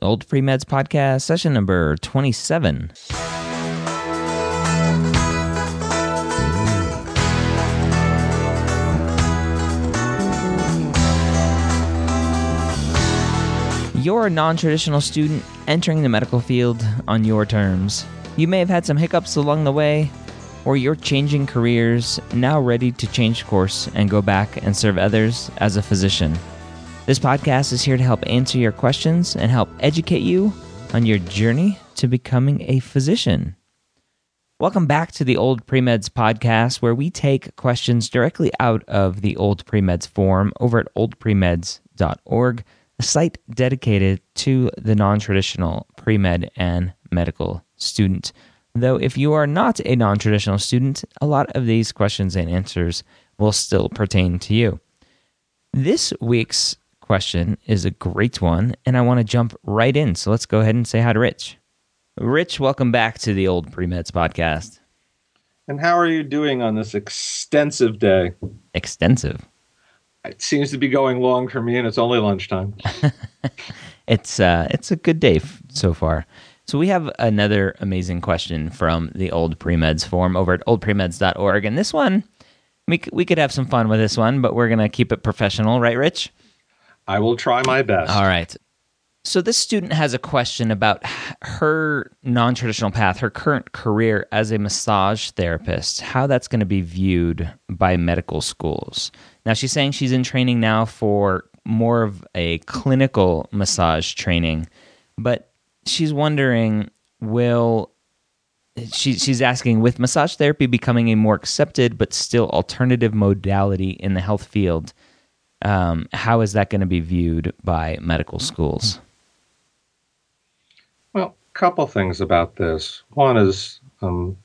Old Pre Meds Podcast, session number 27. You're a non traditional student entering the medical field on your terms. You may have had some hiccups along the way, or you're changing careers, now ready to change course and go back and serve others as a physician. This podcast is here to help answer your questions and help educate you on your journey to becoming a physician. Welcome back to the Old Premeds podcast, where we take questions directly out of the Old Premeds forum over at oldpremeds.org, a site dedicated to the non traditional pre med and medical student. Though, if you are not a non traditional student, a lot of these questions and answers will still pertain to you. This week's question is a great one, and I want to jump right in. So let's go ahead and say hi to Rich. Rich, welcome back to the Old Premeds podcast. And how are you doing on this extensive day? Extensive. It seems to be going long for me, and it's only lunchtime. it's uh, it's a good day f- so far. So we have another amazing question from the Old Premeds forum over at oldpremeds.org, and this one we c- we could have some fun with this one, but we're gonna keep it professional, right, Rich? I will try my best. All right. So this student has a question about her non-traditional path, her current career as a massage therapist, how that's going to be viewed by medical schools. Now she's saying she's in training now for more of a clinical massage training, but she's wondering will she, she's asking with massage therapy becoming a more accepted but still alternative modality in the health field um, how is that going to be viewed by medical schools? Well, a couple things about this. One is um,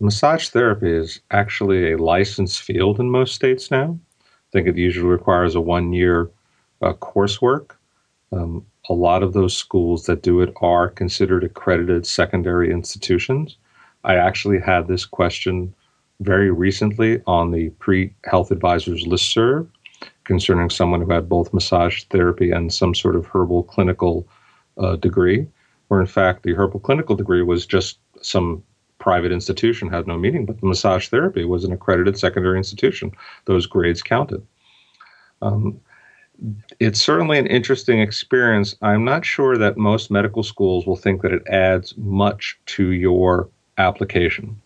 massage therapy is actually a licensed field in most states now. I think it usually requires a one year uh, coursework. Um, a lot of those schools that do it are considered accredited secondary institutions. I actually had this question very recently on the pre health advisors listserv concerning someone who had both massage therapy and some sort of herbal clinical uh, degree, where in fact the herbal clinical degree was just some private institution, had no meaning, but the massage therapy was an accredited secondary institution. Those grades counted. Um, it's certainly an interesting experience. I'm not sure that most medical schools will think that it adds much to your application.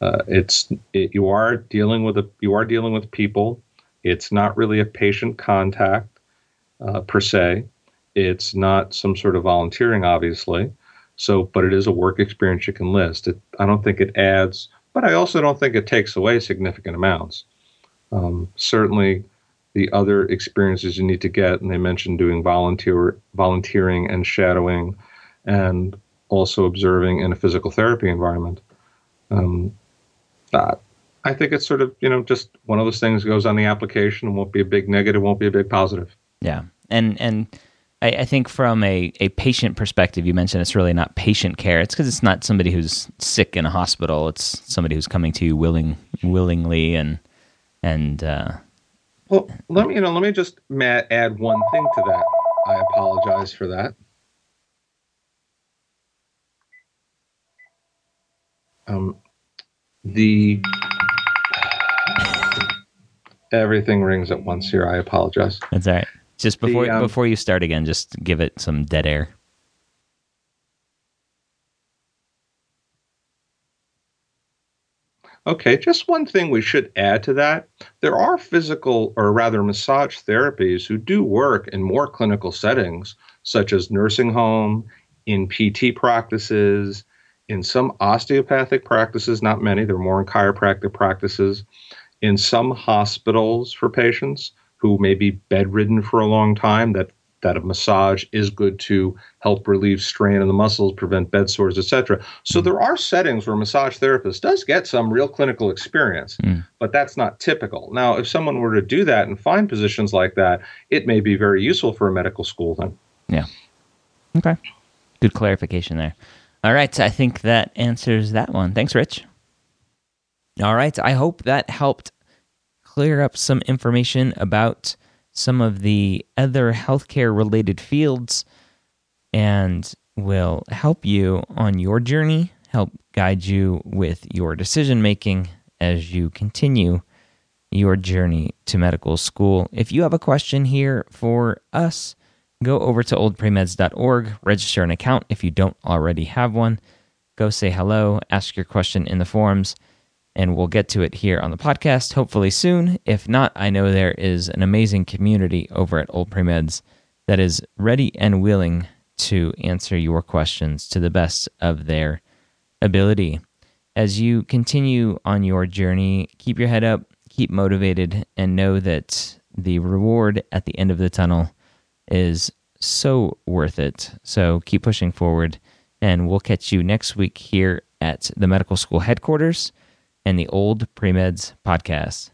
Uh, it's it, you are dealing with a you are dealing with people it's not really a patient contact uh, per se. It's not some sort of volunteering, obviously. So, but it is a work experience you can list. It, I don't think it adds, but I also don't think it takes away significant amounts. Um, certainly, the other experiences you need to get, and they mentioned doing volunteer volunteering and shadowing, and also observing in a physical therapy environment. Um, that I think it's sort of you know just one of those things goes on the application and won't be a big negative, won't be a big positive. Yeah, and and I, I think from a, a patient perspective, you mentioned it's really not patient care. It's because it's not somebody who's sick in a hospital. It's somebody who's coming to you willing willingly and and. Uh, well, let me you know let me just Matt add one thing to that. I apologize for that. Um, the everything rings at once here. I apologize. That's all right. Just before the, um, before you start again, just give it some dead air. Okay, just one thing we should add to that. There are physical, or rather massage therapies, who do work in more clinical settings, such as nursing home, in PT practices, in some osteopathic practices, not many, they're more in chiropractic practices, in some hospitals for patients who may be bedridden for a long time that that a massage is good to help relieve strain in the muscles, prevent bed sores, etc. So there are settings where a massage therapist does get some real clinical experience, mm. but that's not typical. Now, if someone were to do that and find positions like that, it may be very useful for a medical school then. Yeah. Okay. Good clarification there. All right, so I think that answers that one. Thanks, Rich. All right. I hope that helped clear up some information about some of the other healthcare related fields. and will help you on your journey, help guide you with your decision making as you continue your journey to medical school. If you have a question here for us, go over to oldpremeds.org, register an account if you don't already have one. Go say hello, ask your question in the forums, and we'll get to it here on the podcast hopefully soon. If not, I know there is an amazing community over at Old Premeds that is ready and willing to answer your questions to the best of their ability. As you continue on your journey, keep your head up, keep motivated, and know that the reward at the end of the tunnel is so worth it. So keep pushing forward, and we'll catch you next week here at the medical school headquarters and the Old Premeds podcast.